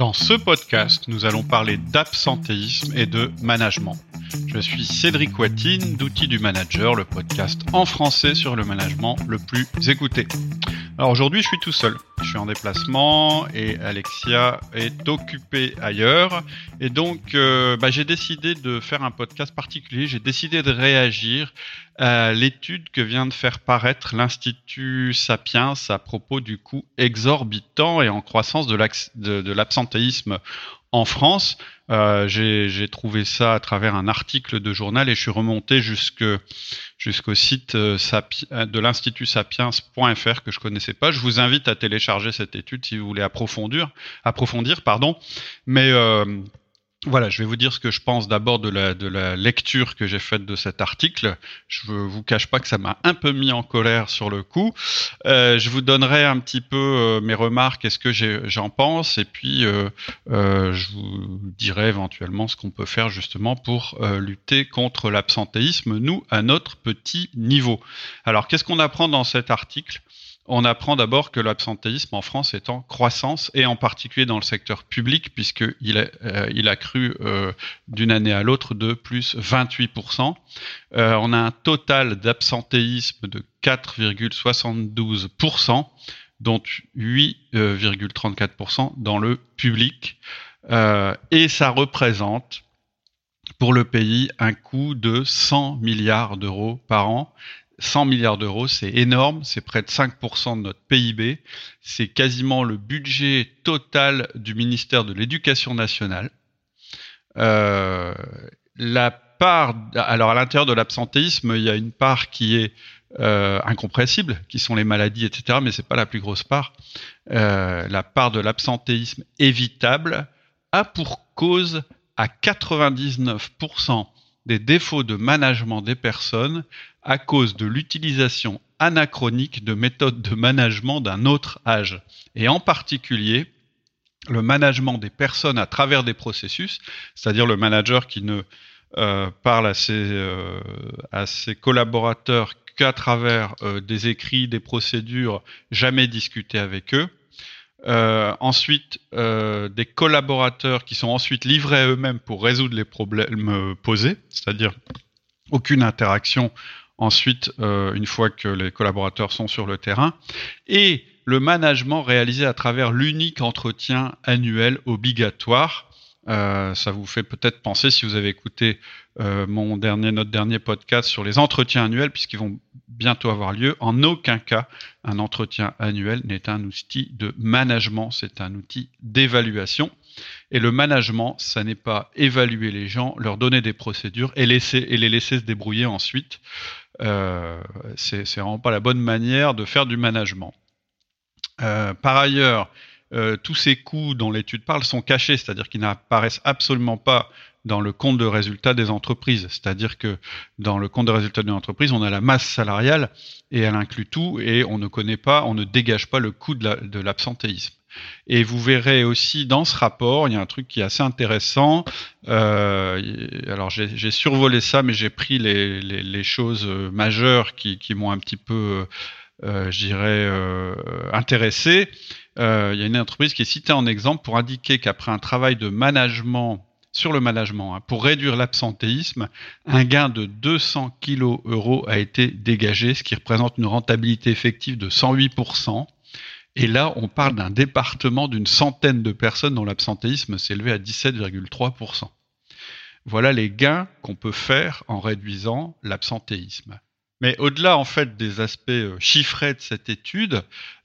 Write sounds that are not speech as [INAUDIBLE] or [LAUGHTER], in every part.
Dans ce podcast, nous allons parler d'absentéisme et de management. Je suis Cédric Watine d'Outils du Manager, le podcast en français sur le management le plus écouté. Alors aujourd'hui, je suis tout seul. Je suis en déplacement et Alexia est occupée ailleurs. Et donc, euh, bah, j'ai décidé de faire un podcast particulier. J'ai décidé de réagir à l'étude que vient de faire paraître l'Institut Sapiens à propos du coût exorbitant et en croissance de l'absentéisme en France. Euh, j'ai trouvé ça à travers un article de journal et je suis remonté jusque jusqu'au site euh, de l'Institut sapiens.fr que je connaissais pas. Je vous invite à télécharger cette étude si vous voulez approfondir, approfondir, pardon. Mais euh, voilà, je vais vous dire ce que je pense d'abord de la, de la lecture que j'ai faite de cet article. Je ne vous cache pas que ça m'a un peu mis en colère sur le coup. Euh, je vous donnerai un petit peu euh, mes remarques et ce que j'en pense, et puis euh, je vous dirai éventuellement ce qu'on peut faire justement pour lutter contre l'absentéisme, nous, à notre petit niveau. Alors, qu'est-ce qu'on apprend dans cet article? On apprend d'abord que l'absentéisme en France est en croissance et en particulier dans le secteur public puisqu'il euh, a cru euh, d'une année à l'autre de plus 28%. Euh, on a un total d'absentéisme de 4,72%, dont 8,34% dans le public. et ça représente pour le pays un coût de 100 milliards d'euros par an. 100 milliards d'euros, c'est énorme, c'est près de 5% de notre PIB, c'est quasiment le budget total du ministère de l'Éducation nationale. Euh, la part, alors à l'intérieur de l'absentéisme, il y a une part qui est euh, incompressible, qui sont les maladies, etc., mais c'est pas la plus grosse part. Euh, la part de l'absentéisme évitable a pour cause à 99% des défauts de management des personnes à cause de l'utilisation anachronique de méthodes de management d'un autre âge, et en particulier le management des personnes à travers des processus, c'est-à-dire le manager qui ne euh, parle à ses, euh, à ses collaborateurs qu'à travers euh, des écrits, des procédures, jamais discuter avec eux. Ensuite, des collaborateurs qui sont ensuite livrés à eux-mêmes pour résoudre les problèmes posés, c'est-à-dire aucune interaction ensuite, euh, une fois que les collaborateurs sont sur le terrain, et le management réalisé à travers l'unique entretien annuel obligatoire. Euh, ça vous fait peut-être penser, si vous avez écouté euh, notre dernier podcast sur les entretiens annuels, puisqu'ils vont bientôt avoir lieu. En aucun cas, un entretien annuel n'est un outil de management, c'est un outil d'évaluation. Et le management, ça n'est pas évaluer les gens, leur donner des procédures et les laisser se débrouiller ensuite. Euh, c'est vraiment pas la bonne manière de faire du management. Euh, par ailleurs, euh, tous ces coûts dont l'étude parle sont cachés, c'est-à-dire qu'ils n'apparaissent absolument pas dans le compte de résultat des entreprises. C'est-à-dire que dans le compte de résultat d'une entreprise, on a la masse salariale et elle inclut tout et on ne connaît pas, on ne dégage pas le coût de l'absentéisme. Et vous verrez aussi dans ce rapport, il y a un truc qui est assez intéressant. Euh, alors j'ai survolé ça, mais j'ai pris les, choses majeures qui, qui m'ont un petit peu, euh, je dirais, euh, intéressé. Euh, il y a une entreprise qui est citée en exemple pour indiquer qu'après un travail de management sur le management, hein, pour réduire l'absentéisme, un gain de 200 kg euros a été dégagé, ce qui représente une rentabilité effective de 108%. Et là, on parle d'un département d'une centaine de personnes dont l'absentéisme s'est élevé à 17,3%. Voilà les gains qu'on peut faire en réduisant l'absentéisme. Mais au-delà en fait des aspects euh, chiffrés de cette étude,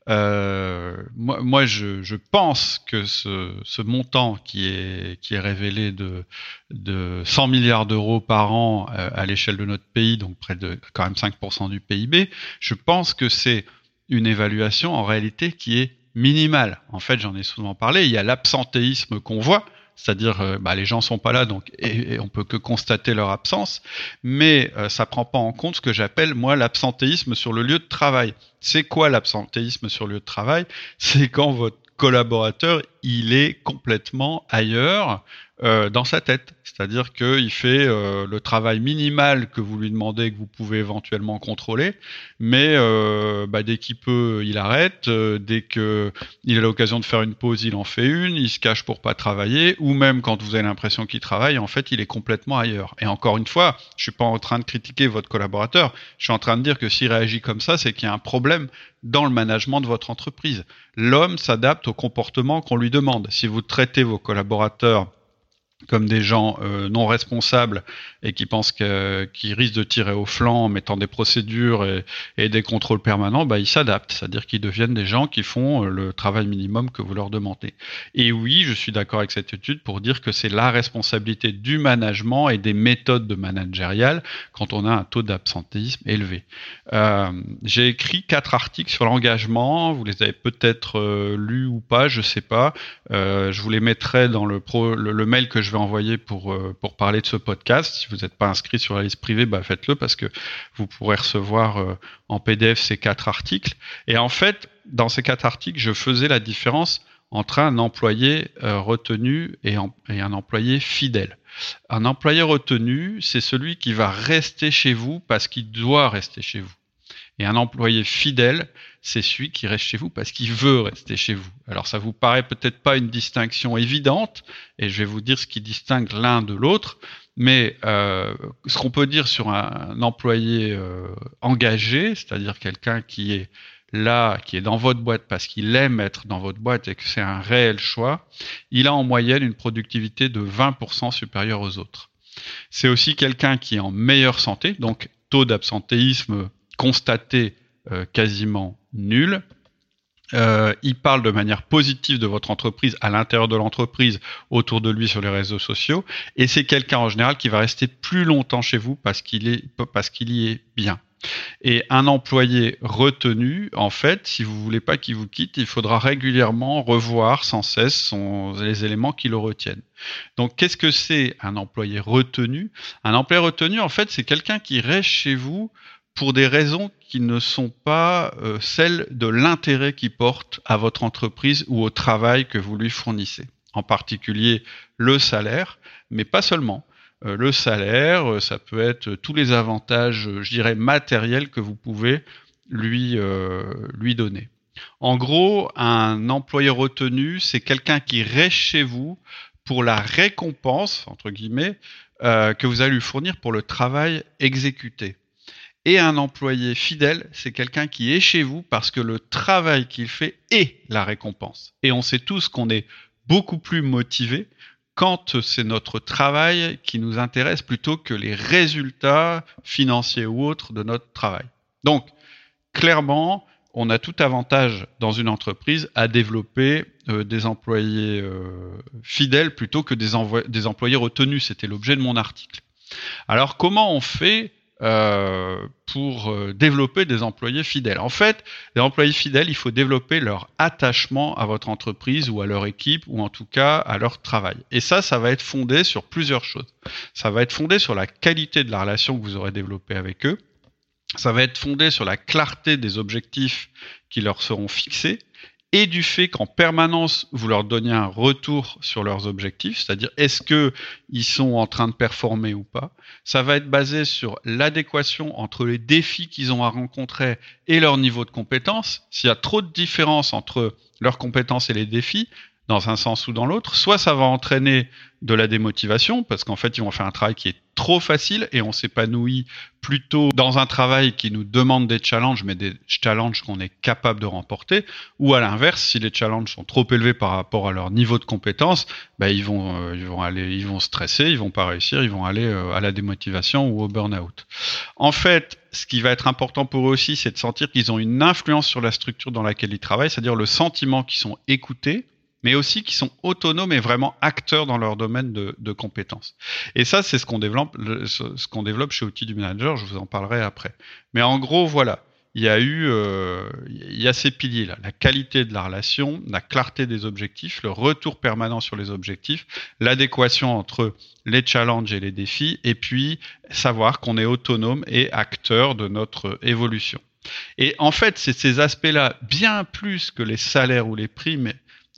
euh, moi, je, je, pense que ce, ce, montant qui est, qui est révélé de, de 100 milliards d'euros par an euh, à l'échelle de notre pays, donc près de quand même 5% du PIB, je pense que c'est une évaluation en réalité qui est minimale. En fait, j'en ai souvent parlé, il y a l'absentéisme qu'on voit, c'est-à-dire euh, bah, les gens sont pas là, donc et, on peut que constater leur absence, mais euh, ça prend pas en compte ce que j'appelle moi l'absentéisme sur le lieu de travail. C'est quoi l'absentéisme sur le lieu de travail? C'est quand votre collaborateur il est complètement ailleurs, euh, dans sa tête. C'est-à-dire qu'il fait euh, le travail minimal que vous lui demandez, que vous pouvez éventuellement contrôler, mais euh, bah, dès qu'il peut, il arrête. dès qu'il a l'occasion de faire une pause, il en fait une. Il se cache pour pas travailler, ou même quand vous avez l'impression qu'il travaille, en fait, il est complètement ailleurs. Et encore une fois, je suis pas en train de critiquer votre collaborateur. Je suis en train de dire que s'il réagit comme ça, c'est qu'il y a un problème dans le management de votre entreprise. L'homme s'adapte au comportement qu'on lui demande. Si vous traitez vos collaborateurs comme des gens euh, non responsables et qui pensent qu'ils risquent de tirer au flanc en mettant des procédures et, des contrôles permanents, bah, ils s'adaptent, c'est-à-dire qu'ils deviennent des gens qui font euh, le travail minimum que vous leur demandez. Et oui, je suis d'accord avec cette étude pour dire que c'est la responsabilité du management et des méthodes de managérial quand on a un taux d'absentéisme élevé. Euh, j'ai écrit quatre articles sur l'engagement, vous les avez peut-être lus ou pas, je sais pas. je vous les mettrai dans le, le mail que je vais envoyer pour, euh, pour parler de ce podcast. Si vous n'êtes pas inscrit sur la liste privée, bah faites-le parce que vous pourrez recevoir euh, en PDF ces quatre articles. Et en fait, dans ces quatre articles, je faisais la différence entre un employé euh, retenu et, et, un employé fidèle. Un employé retenu, c'est celui qui va rester chez vous parce qu'il doit rester chez vous. Et un employé fidèle, c'est celui qui reste chez vous parce qu'il veut rester chez vous. Alors ça vous paraît peut-être pas une distinction évidente, et je vais vous dire ce qui distingue l'un de l'autre, mais euh, ce qu'on peut dire sur un, employé euh, engagé, c'est-à-dire quelqu'un qui est là, qui est dans votre boîte parce qu'il aime être dans votre boîte et que c'est un réel choix, il a en moyenne une productivité de 20% supérieure aux autres. C'est aussi quelqu'un qui est en meilleure santé, donc taux d'absentéisme constaté euh, quasiment nul. Euh, il parle de manière positive de votre entreprise à l'intérieur de l'entreprise, autour de lui sur les réseaux sociaux, et c'est quelqu'un en général qui va rester plus longtemps chez vous parce qu'il y est bien. Et un employé retenu, en fait, si vous voulez pas qu'il vous quitte, il faudra régulièrement revoir sans cesse les éléments qui le retiennent. Donc, qu'est-ce que c'est un employé retenu? Un employé retenu, en fait, c'est quelqu'un qui reste chez vous pour des raisons qui ne sont pas euh, celles de l'intérêt qu'il porte à votre entreprise ou au travail que vous lui fournissez. En particulier le salaire, mais pas seulement. Euh, le salaire, euh, ça peut être tous les avantages, je dirais, matériels que vous pouvez lui, lui donner. En gros, un employé retenu, c'est quelqu'un qui reste chez vous pour la récompense, entre guillemets, que vous allez lui fournir pour le travail exécuté. Et un employé fidèle, c'est quelqu'un qui est chez vous parce que le travail qu'il fait est la récompense. Et on sait tous qu'on est beaucoup plus motivé quand c'est notre travail qui nous intéresse plutôt que les résultats financiers ou autres de notre travail. Donc, clairement, on a tout avantage dans une entreprise à développer euh, des employés euh, fidèles plutôt que des, des employés retenus. C'était l'objet de mon article. Alors, comment on fait euh, pour euh, développer des employés fidèles. En fait, les employés fidèles, il faut développer leur attachement à votre entreprise ou à leur équipe ou en tout cas à leur travail. Et ça, ça va être fondé sur plusieurs choses. Ça va être fondé sur la qualité de la relation que vous aurez développée avec eux. Ça va être fondé sur la clarté des objectifs qui leur seront fixés et du fait qu'en permanence vous leur donniez un retour sur leurs objectifs, c'est-à-dire est-ce que ils sont en train de performer ou pas. Ça va être basé sur l'adéquation entre les défis qu'ils ont à rencontrer et leur niveau de compétence. S'il y a trop de différence entre leurs compétences et les défis, dans un sens ou dans l'autre, soit ça va entraîner de la démotivation, parce qu'en fait, ils vont faire un travail qui est trop facile et on s'épanouit plutôt dans un travail qui nous demande des challenges, mais des challenges qu'on est capable de remporter, ou à l'inverse, si les challenges sont trop élevés par rapport à leur niveau de compétence, bah, ils vont, euh, ils vont aller, ils vont stresser, ils vont pas réussir, ils vont aller euh, à la démotivation ou au burn-out. En fait, ce qui va être important pour eux aussi, c'est de sentir qu'ils ont une influence sur la structure dans laquelle ils travaillent, c'est-à-dire le sentiment qu'ils sont écoutés, mais aussi qui sont autonomes et vraiment acteurs dans leur domaine de, compétences. Et ça, c'est ce qu'on développe, ce qu'on développe chez Outils du Manager. Je vous en parlerai après. Mais en gros, voilà, il y a eu, euh, il y a ces piliers là, la qualité de la relation, la clarté des objectifs, le retour permanent sur les objectifs, l'adéquation entre les challenges et les défis, et puis savoir qu'on est autonome et acteur de notre évolution. Et en fait, c'est ces aspects-là, bien plus que les salaires ou les primes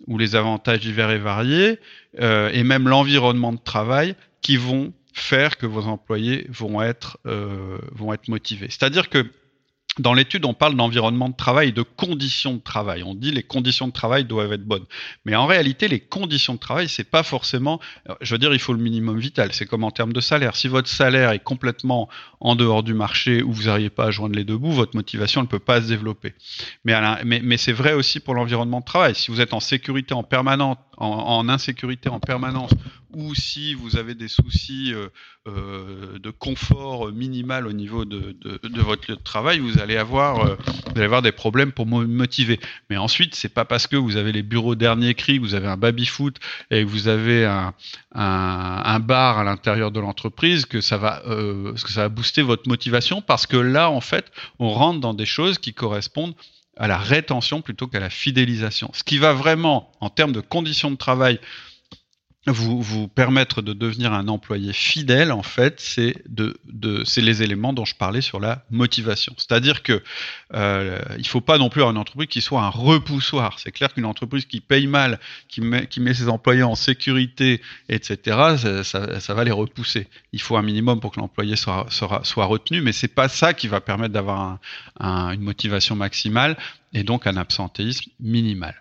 ou les avantages divers et variés, euh, et même l'environnement de travail qui vont faire que vos employés vont être, euh, vont être motivés. C'est-à-dire que dans l'étude, on parle d'environnement de travail et de conditions de travail. On dit les conditions de travail doivent être bonnes. Mais en réalité, les conditions de travail, c'est pas forcément, je veux dire, il faut le minimum vital. C'est comme en termes de salaire. Si votre salaire est complètement en dehors du marché ou vous n'arrivez pas à joindre les deux bouts, votre motivation ne peut pas se développer. Mais, c'est vrai aussi pour l'environnement de travail. Si vous êtes en sécurité en permanente, en, en insécurité en permanence, ou si vous avez des soucis euh, euh, de confort minimal au niveau de, de, votre lieu de travail, vous allez avoir, euh, avoir des problèmes pour motiver. Mais ensuite, c'est pas parce que vous avez les bureaux dernier cri, vous avez un baby foot et vous avez un, un, un bar à l'intérieur de l'entreprise que ça que ça va booster votre motivation parce que là, en fait, on rentre dans des choses qui correspondent à la rétention plutôt qu'à la fidélisation. Ce qui va vraiment, en termes de conditions de travail, vous, vous permettre de devenir un employé fidèle, en fait, c'est de, de c'est les éléments dont je parlais sur la motivation. C'est-à-dire que euh, il faut pas non plus avoir une entreprise qui soit un repoussoir. C'est clair qu'une entreprise qui paye mal, qui met, qui met ses employés en sécurité, etc., ça, ça, va les repousser. Il faut un minimum pour que l'employé soit, soit, soit retenu, mais c'est pas ça qui va permettre d'avoir un, une motivation maximale et donc un absentéisme minimal.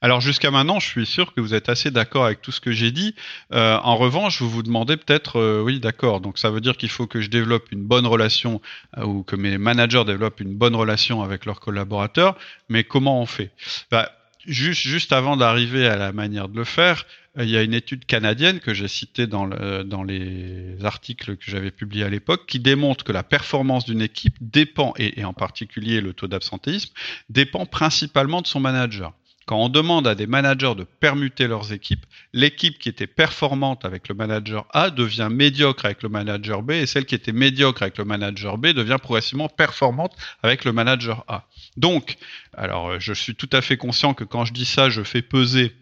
Alors jusqu'à maintenant, je suis sûr que vous êtes assez d'accord avec tout ce que j'ai dit. Euh, en revanche, vous vous demandez peut-être, euh, oui, d'accord, donc ça veut dire qu'il faut que je développe une bonne relation euh, ou que mes managers développent une bonne relation avec leurs collaborateurs, mais comment on fait? Bah, juste, avant d'arriver à la manière de le faire, il y a une étude canadienne que j'ai citée dans les articles que j'avais publiés à l'époque qui démontre que la performance d'une équipe dépend, et, et en particulier le taux d'absentéisme, dépend principalement de son manager. Quand on demande à des managers de permuter leurs équipes, l'équipe qui était performante avec le manager A devient médiocre avec le manager B et celle qui était médiocre avec le manager B devient progressivement performante avec le manager A. Donc, alors je suis tout à fait conscient que quand je dis ça, je fais peser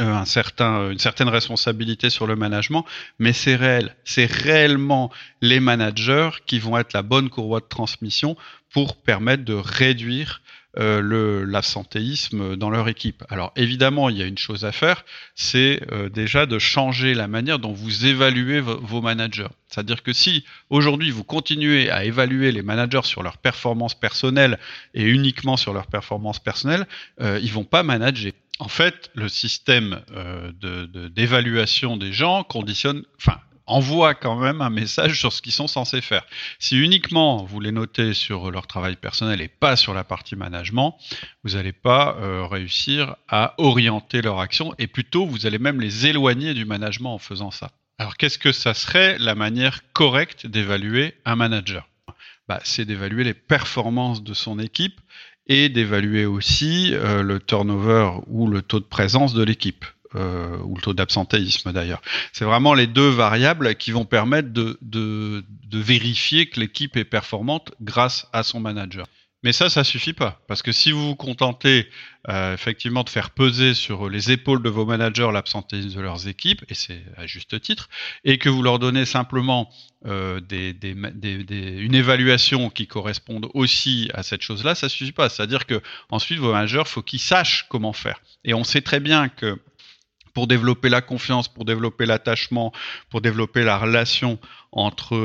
euh, un certain, une certaine responsabilité sur le management, mais c'est réel. C'est réellement les managers qui vont être la bonne courroie de transmission pour permettre de réduire euh, le l'absentéisme dans leur équipe. Alors évidemment, il y a une chose à faire, c'est euh, déjà de changer la manière dont vous évaluez vos managers. C'est-à-dire que si aujourd'hui vous continuez à évaluer les managers sur leur performance personnelle et uniquement sur leur performance personnelle, euh, ils vont pas manager. En fait, le système euh, d'évaluation de, des gens conditionne, enfin, envoie quand même un message sur ce qu'ils sont censés faire. Si uniquement vous les notez sur leur travail personnel et pas sur la partie management, vous n'allez pas euh, réussir à orienter leur action et plutôt vous allez même les éloigner du management en faisant ça. Alors qu'est-ce que ça serait la manière correcte d'évaluer un manager? Bah, C'est d'évaluer les performances de son équipe et d'évaluer aussi euh, le turnover ou le taux de présence de l'équipe euh, ou le taux d'absentéisme d'ailleurs. C'est vraiment les deux variables qui vont permettre de, de, de vérifier que l'équipe est performante grâce à son manager. Mais ça, ça suffit pas, parce que si vous vous contentez euh, effectivement de faire peser sur les épaules de vos managers l'absentéisme de leurs équipes, et c'est à juste titre, et que vous leur donnez simplement euh, des, des, des, une évaluation qui corresponde aussi à cette chose-là, ça suffit pas. C'est-à-dire que ensuite vos managers, faut qu'ils sachent comment faire. Et on sait très bien que pour développer la confiance, pour développer l'attachement, pour développer la relation entre,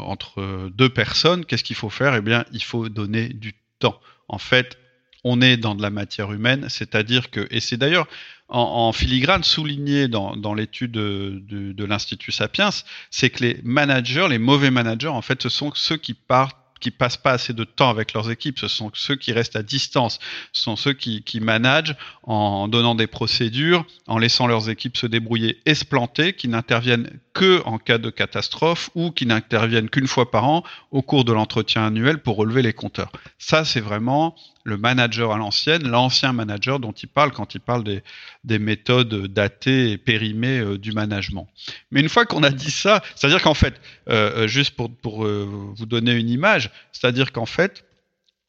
entre deux personnes, qu'est-ce qu'il faut faire? Eh bien, il faut donner du temps. En fait, on est dans de la matière humaine, c'est-à-dire que, et c'est d'ailleurs en, filigrane souligné dans, dans l'étude de, de, de l'Institut Sapiens, c'est que les managers, les mauvais managers, en fait, ce sont ceux qui partent qui passent pas assez de temps avec leurs équipes, ce sont ceux qui restent à distance, ce sont ceux qui, qui managent en donnant des procédures, en laissant leurs équipes se débrouiller et se planter, qui n'interviennent que en cas de catastrophe ou qui n'interviennent qu'une fois par an au cours de l'entretien annuel pour relever les compteurs. Ça, c'est vraiment le manager à l'ancienne, l'ancien manager dont il parle quand il parle des, des méthodes datées et périmées euh, du management. Mais une fois qu'on a dit ça, c'est-à-dire qu'en fait, euh, euh juste pour, pour vous donner une image, c'est-à-dire qu'en fait,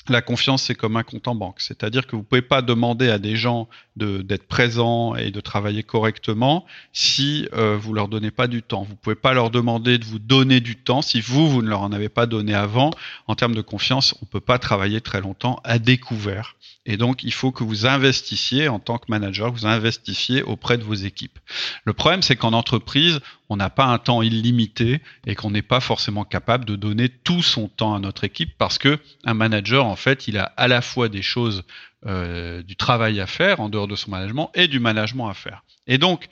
la confiance, c'est comme un compte en banque. C'est-à-dire que vous ne pouvez pas demander à des gens d'être présent et de travailler correctement si euh, vous leur donnez pas du temps. Vous pouvez pas leur demander de vous donner du temps si vous vous ne leur en avez pas donné avant. En termes de confiance, on peut pas travailler très longtemps à découvert. Et donc, il faut que vous investissiez en tant que manager, vous investissiez auprès de vos équipes. Le problème, c'est qu'en entreprise, on n'a pas un temps illimité et qu'on n'est pas forcément capable de donner tout son temps à notre équipe parce que un manager, en fait, il a à la fois des choses, euh, du travail à faire en dehors de son management et du management à faire. Et donc,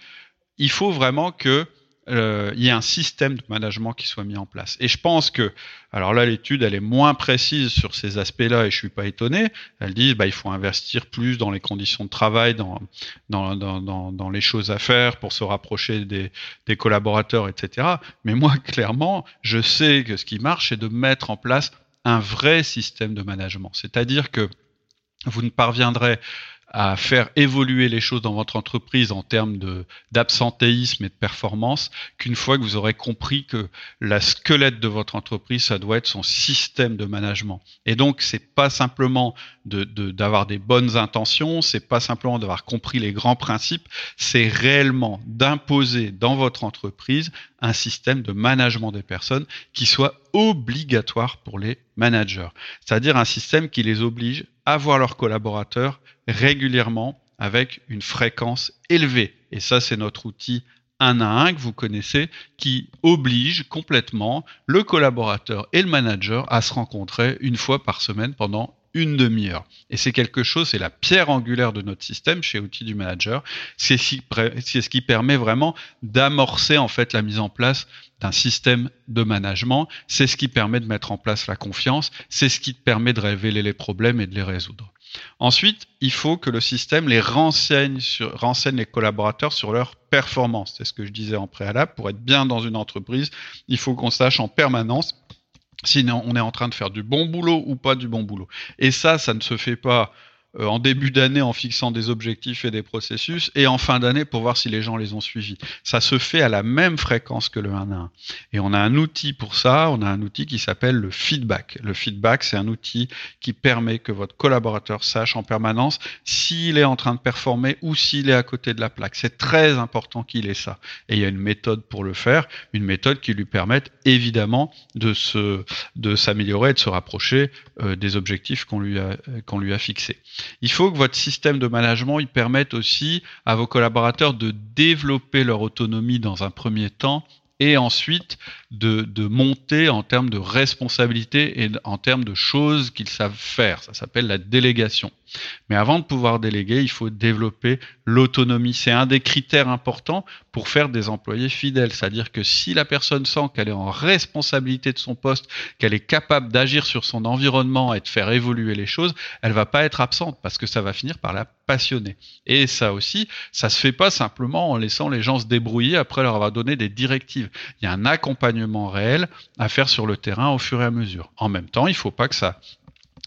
il faut vraiment que euh, y ait un système de management qui soit mis en place. Et je pense que, alors là, l'étude, elle est moins précise sur ces aspects-là, et je suis pas étonné. Elle dit, bah, il faut investir plus dans les conditions de travail, dans dans, dans, dans, les choses à faire pour se rapprocher des, des collaborateurs, etc. Mais moi, clairement, je sais que ce qui marche, c'est de mettre en place un vrai système de management. C'est-à-dire que vous ne parviendrez à faire évoluer les choses dans votre entreprise en termes de d'absentéisme et de performance qu'une fois que vous aurez compris que la squelette de votre entreprise ça doit être son système de management. Et donc c'est pas simplement de d'avoir des bonnes intentions c'est pas simplement d'avoir compris les grands principes c'est réellement d'imposer dans votre entreprise un système de management des personnes qui soit obligatoire pour les managers c'est-à-dire un système qui les oblige à voir leurs collaborateurs régulièrement avec une fréquence élevée. Et ça, c'est notre outil un à un que vous connaissez qui oblige complètement le collaborateur et le manager à se rencontrer une fois par semaine pendant une demi-heure. Et c'est quelque chose, c'est la pierre angulaire de notre système chez Outils du Manager. C'est ce qui permet vraiment d'amorcer en fait la mise en place d'un système de management. C'est ce qui permet de mettre en place la confiance. C'est ce qui permet de révéler les problèmes et de les résoudre. Ensuite, il faut que le système les renseigne, sur, renseigne les collaborateurs sur leur performance. C'est ce que je disais en préalable. Pour être bien dans une entreprise, il faut qu'on sache en permanence si on est en train de faire du bon boulot ou pas du bon boulot. Et ça, ça ne se fait pas euh, en début d'année en fixant des objectifs et des processus, et en fin d'année pour voir si les gens les ont suivis. Ça se fait à la même fréquence que le 1 à 1. Et on a un outil pour ça, on a un outil qui s'appelle le feedback. Le feedback, c'est un outil qui permet que votre collaborateur sache en permanence s'il est en train de performer ou s'il est à côté de la plaque. C'est très important qu'il ait ça. Et il y a une méthode pour le faire, une méthode qui lui permette évidemment de se, de s'améliorer et de se rapprocher euh, des objectifs qu'on lui a, qu'on lui a fixés. Il faut que votre système de management il permette aussi à vos collaborateurs de développer leur autonomie dans un premier temps et ensuite de, de, monter en termes de responsabilité et en termes de choses qu'ils savent faire. Ça s'appelle la délégation. Mais avant de pouvoir déléguer, il faut développer l'autonomie. C'est un des critères importants pour faire des employés fidèles. C'est-à-dire que si la personne sent qu'elle est en responsabilité de son poste, qu'elle est capable d'agir sur son environnement et de faire évoluer les choses, elle va pas être absente parce que ça va finir par la passionner. Et ça aussi, ça se fait pas simplement en laissant les gens se débrouiller après leur avoir donné des directives. Il y a un accompagnement réel à faire sur le terrain au fur et à mesure. En même temps, il faut pas que ça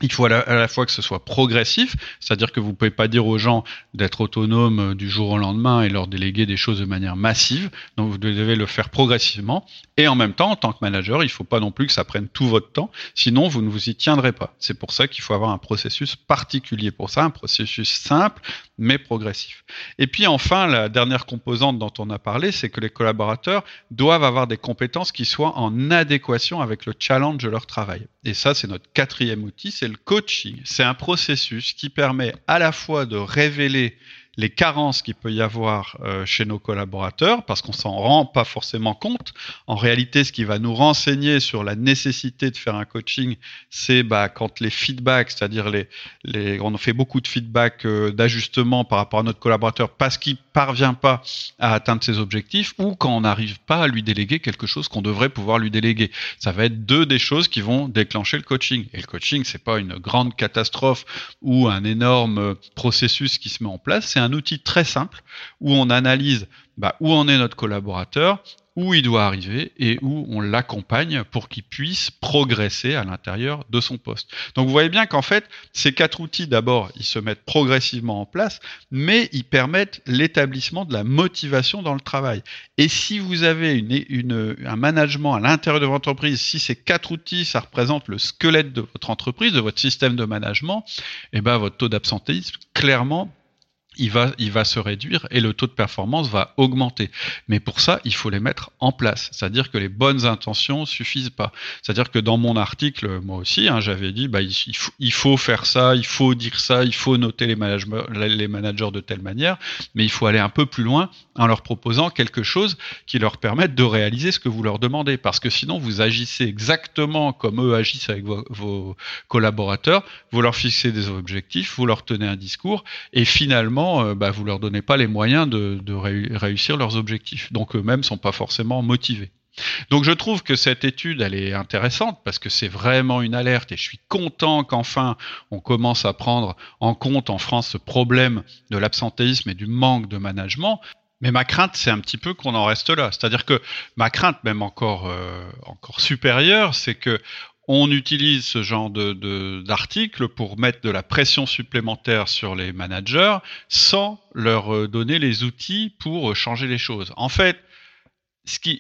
il faut à la, fois que ce soit progressif, c'est-à-dire que vous pouvez pas dire aux gens d'être autonomes du jour au lendemain et leur déléguer des choses de manière massive. Donc vous devez le faire progressivement. Et en même temps, en tant que manager, il faut pas non plus que ça prenne tout votre temps, sinon vous ne vous y tiendrez pas. C'est pour ça qu'il faut avoir un processus particulier pour ça, un processus simple mais progressif. Et puis enfin, la dernière composante dont on a parlé, c'est que les collaborateurs doivent avoir des compétences qui soient en adéquation avec le challenge de leur travail. Et ça, c'est notre quatrième outil, le coaching. C'est un processus qui permet à la fois de révéler les carences qu'il peut y avoir euh, chez nos collaborateurs, parce qu'on s'en rend pas forcément compte. En réalité, ce qui va nous renseigner sur la nécessité de faire un coaching, c'est bah, quand les feedbacks, c'est-à-dire les, on fait beaucoup de feedback euh, d'ajustement par rapport à notre collaborateur parce qu'il parvient pas à atteindre ses objectifs, ou quand on n'arrive pas à lui déléguer quelque chose qu'on devrait pouvoir lui déléguer. Ça va être deux des choses qui vont déclencher le coaching. Et le coaching, c'est pas une grande catastrophe ou un énorme euh, processus qui se met en place, c'est un un outil très simple où on analyse bah, où en est notre collaborateur, où il doit arriver et où on l'accompagne pour qu'il puisse progresser à l'intérieur de son poste. Donc vous voyez bien qu'en fait, ces quatre outils, d'abord, ils se mettent progressivement en place, mais ils permettent l'établissement de la motivation dans le travail. Et si vous avez un management à l'intérieur de votre entreprise, si ces quatre outils, ça représente le squelette de votre entreprise, de votre système de management, et eh ben votre taux d'absentéisme, clairement, il va, il va se réduire et le taux de performance va augmenter. Mais pour ça, il faut les mettre en place. C'est-à-dire que les bonnes intentions suffisent pas. C'est-à-dire que dans mon article, moi aussi, hein, j'avais dit, bah, il, faut, il, faut, faire ça, il faut dire ça, il faut noter les, les managers de telle manière, mais il faut aller un peu plus loin en leur proposant quelque chose qui leur permette de réaliser ce que vous leur demandez. Parce que sinon, vous agissez exactement comme eux agissent avec vos collaborateurs, vous leur fixez des objectifs, vous leur tenez un discours, et finalement, euh, bah, vous leur donnez pas les moyens de, réussir leurs objectifs. Donc eux-mêmes sont pas forcément motivés. Donc je trouve que cette étude, elle est intéressante parce que c'est vraiment une alerte et je suis content qu'enfin on commence à prendre en compte en France ce problème de l'absentéisme et du manque de management. Mais ma crainte, c'est un petit peu qu'on en reste là. C'est-à-dire que ma crainte, même encore euh, encore supérieure, c'est que on utilise ce genre de, d'articles pour mettre de la pression supplémentaire sur les managers sans leur euh, donner les outils pour changer les choses. En fait,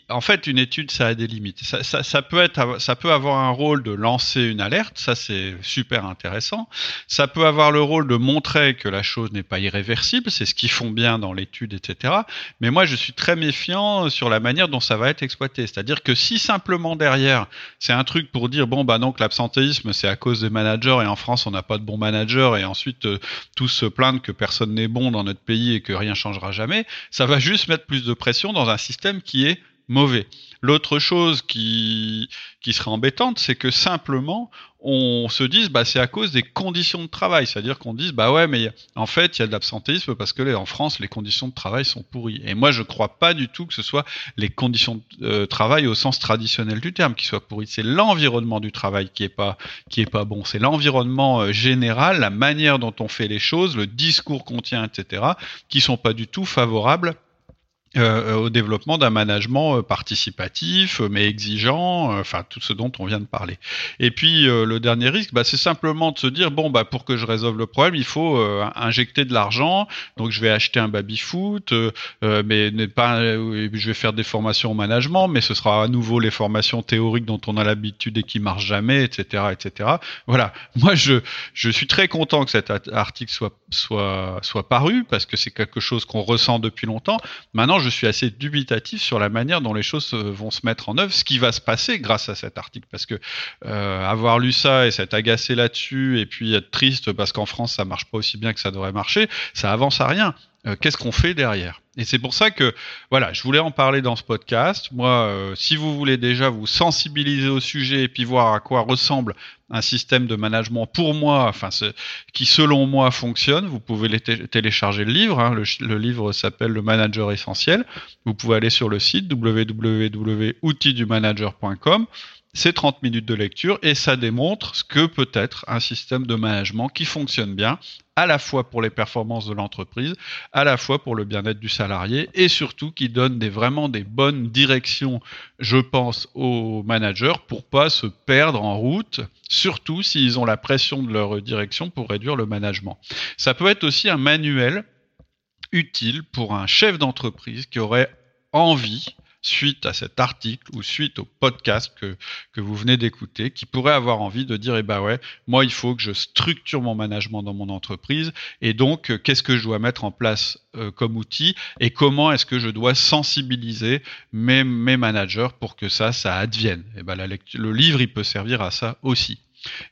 en fait, une étude, ça a des limites. Ça, peut être, ça peut avoir un rôle de lancer une alerte, ça c'est super intéressant. Ça peut avoir le rôle de montrer que la chose n'est pas irréversible, c'est ce qu'ils font bien dans l'étude, etc. Mais moi, je suis très méfiant sur la manière dont ça va être exploité. C'est-à-dire que si simplement derrière, c'est un truc pour dire bon bah donc l'absentéisme c'est à cause des managers et en France on n'a pas de bons managers et ensuite euh, tous se plaindre que personne n'est bon dans notre pays et que rien changera jamais, ça va juste mettre plus de pression dans un système qui est mauvais. L'autre chose qui, qui serait embêtante, c'est que simplement on se dise bah c'est à cause des conditions de travail, c'est-à-dire qu'on dise bah ouais mais en fait il y a de l'absentéisme parce que en France les conditions de travail sont pourries. Et moi je crois pas du tout que ce soit les conditions de euh, travail au sens traditionnel du terme qui soient pourries. C'est l'environnement du travail qui est pas qui est pas bon. C'est l'environnement euh, général, la manière dont on fait les choses, le discours qu'on tient, etc. qui sont pas du tout favorables euh, au développement d'un management euh, participatif, euh, mais exigeant, enfin tout ce dont on vient de parler. Et puis le dernier risque, bah, c'est simplement de se dire bon bah pour que je résolve le problème, il faut injecter de l'argent, donc je vais acheter un baby foot, mais pas, je vais faire des formations au management, mais ce sera à nouveau les formations théoriques dont on a l'habitude et qui marchent jamais, etc., etc. Voilà, [LAUGHS] moi je je suis très content que cet article soit soit soit paru parce que c'est quelque chose qu'on ressent depuis longtemps. Maintenant je suis assez dubitatif sur la manière dont les choses euh, vont se mettre en œuvre, ce qui va se passer grâce à cet article. Parce que euh, avoir lu ça et s'être agacé là-dessus, et puis être triste parce qu'en France ça marche pas aussi bien que ça devrait marcher, ça avance à rien. Euh, qu'est-ce qu'on fait derrière? Et c'est pour ça que, voilà, je voulais en parler dans ce podcast. Moi, euh, si vous voulez déjà vous sensibiliser au sujet et puis voir à quoi ressemble un système de management pour moi, enfin, qui selon moi fonctionne, vous pouvez télécharger le livre. Hein. le, livre s'appelle Le Manager Essentiel. Vous pouvez aller sur le site www.outildumanager.com c'est 30 minutes de lecture et ça démontre ce que peut être un système de management qui fonctionne bien à la fois pour les performances de l'entreprise, à la fois pour le bien-être du salarié et surtout qui donne vraiment des bonnes directions, je pense, aux managers pour pas se perdre en route, surtout s'ils ont la pression de leur direction pour réduire le management. Ça peut être aussi un manuel utile pour un chef d'entreprise qui aurait envie suite à cet article ou suite au podcast que, que vous venez d'écouter, qui pourrait avoir envie de dire, eh ben ouais, moi, il faut que je structure mon management dans mon entreprise, et donc, euh, qu'est-ce que je dois mettre en place euh, comme outil, et comment est-ce que je dois sensibiliser mes, mes managers pour que ça, ça advienne? Et eh ben, la le livre, il peut servir à ça aussi.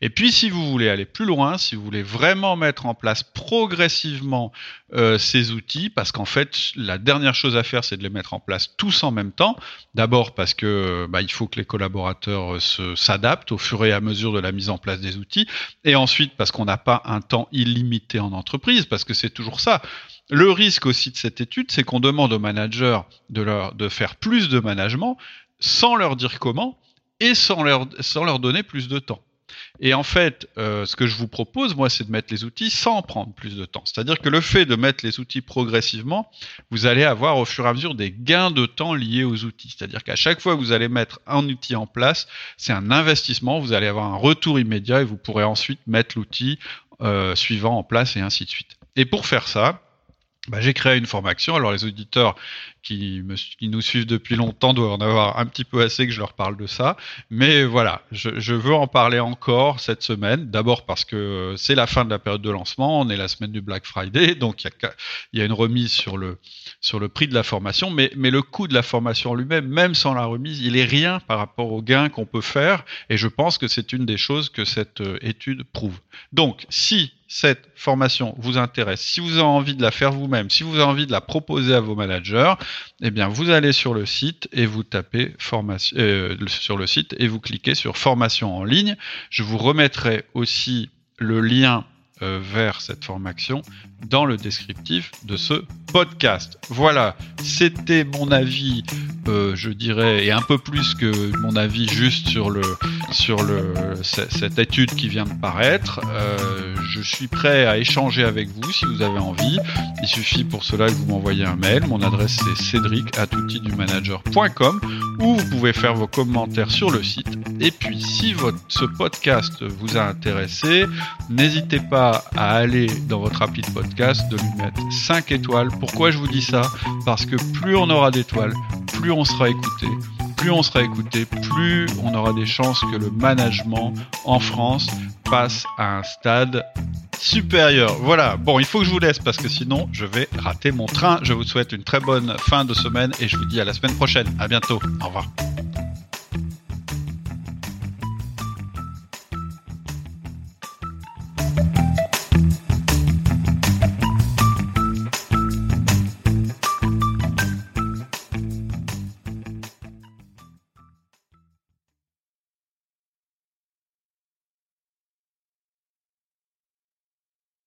Et puis, si vous voulez aller plus loin, si vous voulez vraiment mettre en place progressivement euh, ces outils, parce qu'en fait, la dernière chose à faire, c'est de les mettre en place tous en même temps. D'abord parce que bah, il faut que les collaborateurs euh, s'adaptent au fur et à mesure de la mise en place des outils, et ensuite parce qu'on n'a pas un temps illimité en entreprise, parce que c'est toujours ça. Le risque aussi de cette étude, c'est qu'on demande aux managers de, leur, de faire plus de management sans leur dire comment et sans leur, sans leur donner plus de temps. Et en fait, euh, ce que je vous propose, moi, c'est de mettre les outils sans prendre plus de temps. C'est-à-dire que le fait de mettre les outils progressivement, vous allez avoir au fur et à mesure des gains de temps liés aux outils. C'est-à-dire qu'à chaque fois que vous allez mettre un outil en place, c'est un investissement, vous allez avoir un retour immédiat et vous pourrez ensuite mettre l'outil euh, suivant en place et ainsi de suite. Et pour faire ça, bah, j'ai créé une formation. Alors les auditeurs qui, nous suivent depuis longtemps doivent en avoir un petit peu assez que je leur parle de ça. Mais voilà, je, veux en parler encore cette semaine. D'abord parce que c'est la fin de la période de lancement, on est la semaine du Black Friday, donc il y a, une remise sur le, sur le prix de la formation. Mais, le coût de la formation lui-même, même sans la remise, il est rien par rapport au gain qu'on peut faire. Et je pense que c'est une des choses que cette euh, étude prouve. Donc, si cette formation vous intéresse, si vous avez envie de la faire vous-même, si vous avez envie de la proposer à vos managers, eh bien vous allez sur le site et vous tapez formation euh, sur le site et vous cliquez sur formation en ligne. Je vous remettrai aussi le lien euh, vers cette formation dans le descriptif de ce podcast. Voilà, c'était mon avis, euh, je dirais, et un peu plus que mon avis juste sur le sur le cette étude qui vient de paraître. Euh, je suis prêt à échanger avec vous si vous avez envie. Il suffit pour cela que vous m'envoyez un mail. Mon adresse c'est cédric ou vous pouvez faire vos commentaires sur le site. Et puis si votre, ce podcast vous a intéressé, n'hésitez pas à aller dans votre appli de de lui mettre 5 étoiles. Pourquoi je vous dis ça? Parce que plus on aura d'étoiles, plus on sera écouté. Plus on sera écouté, plus on aura des chances que le management en France passe à un stade supérieur. Voilà, bon, il faut que je vous laisse parce que sinon je vais rater mon train. Je vous souhaite une très bonne fin de semaine et je vous dis à la semaine prochaine. À bientôt. Au revoir.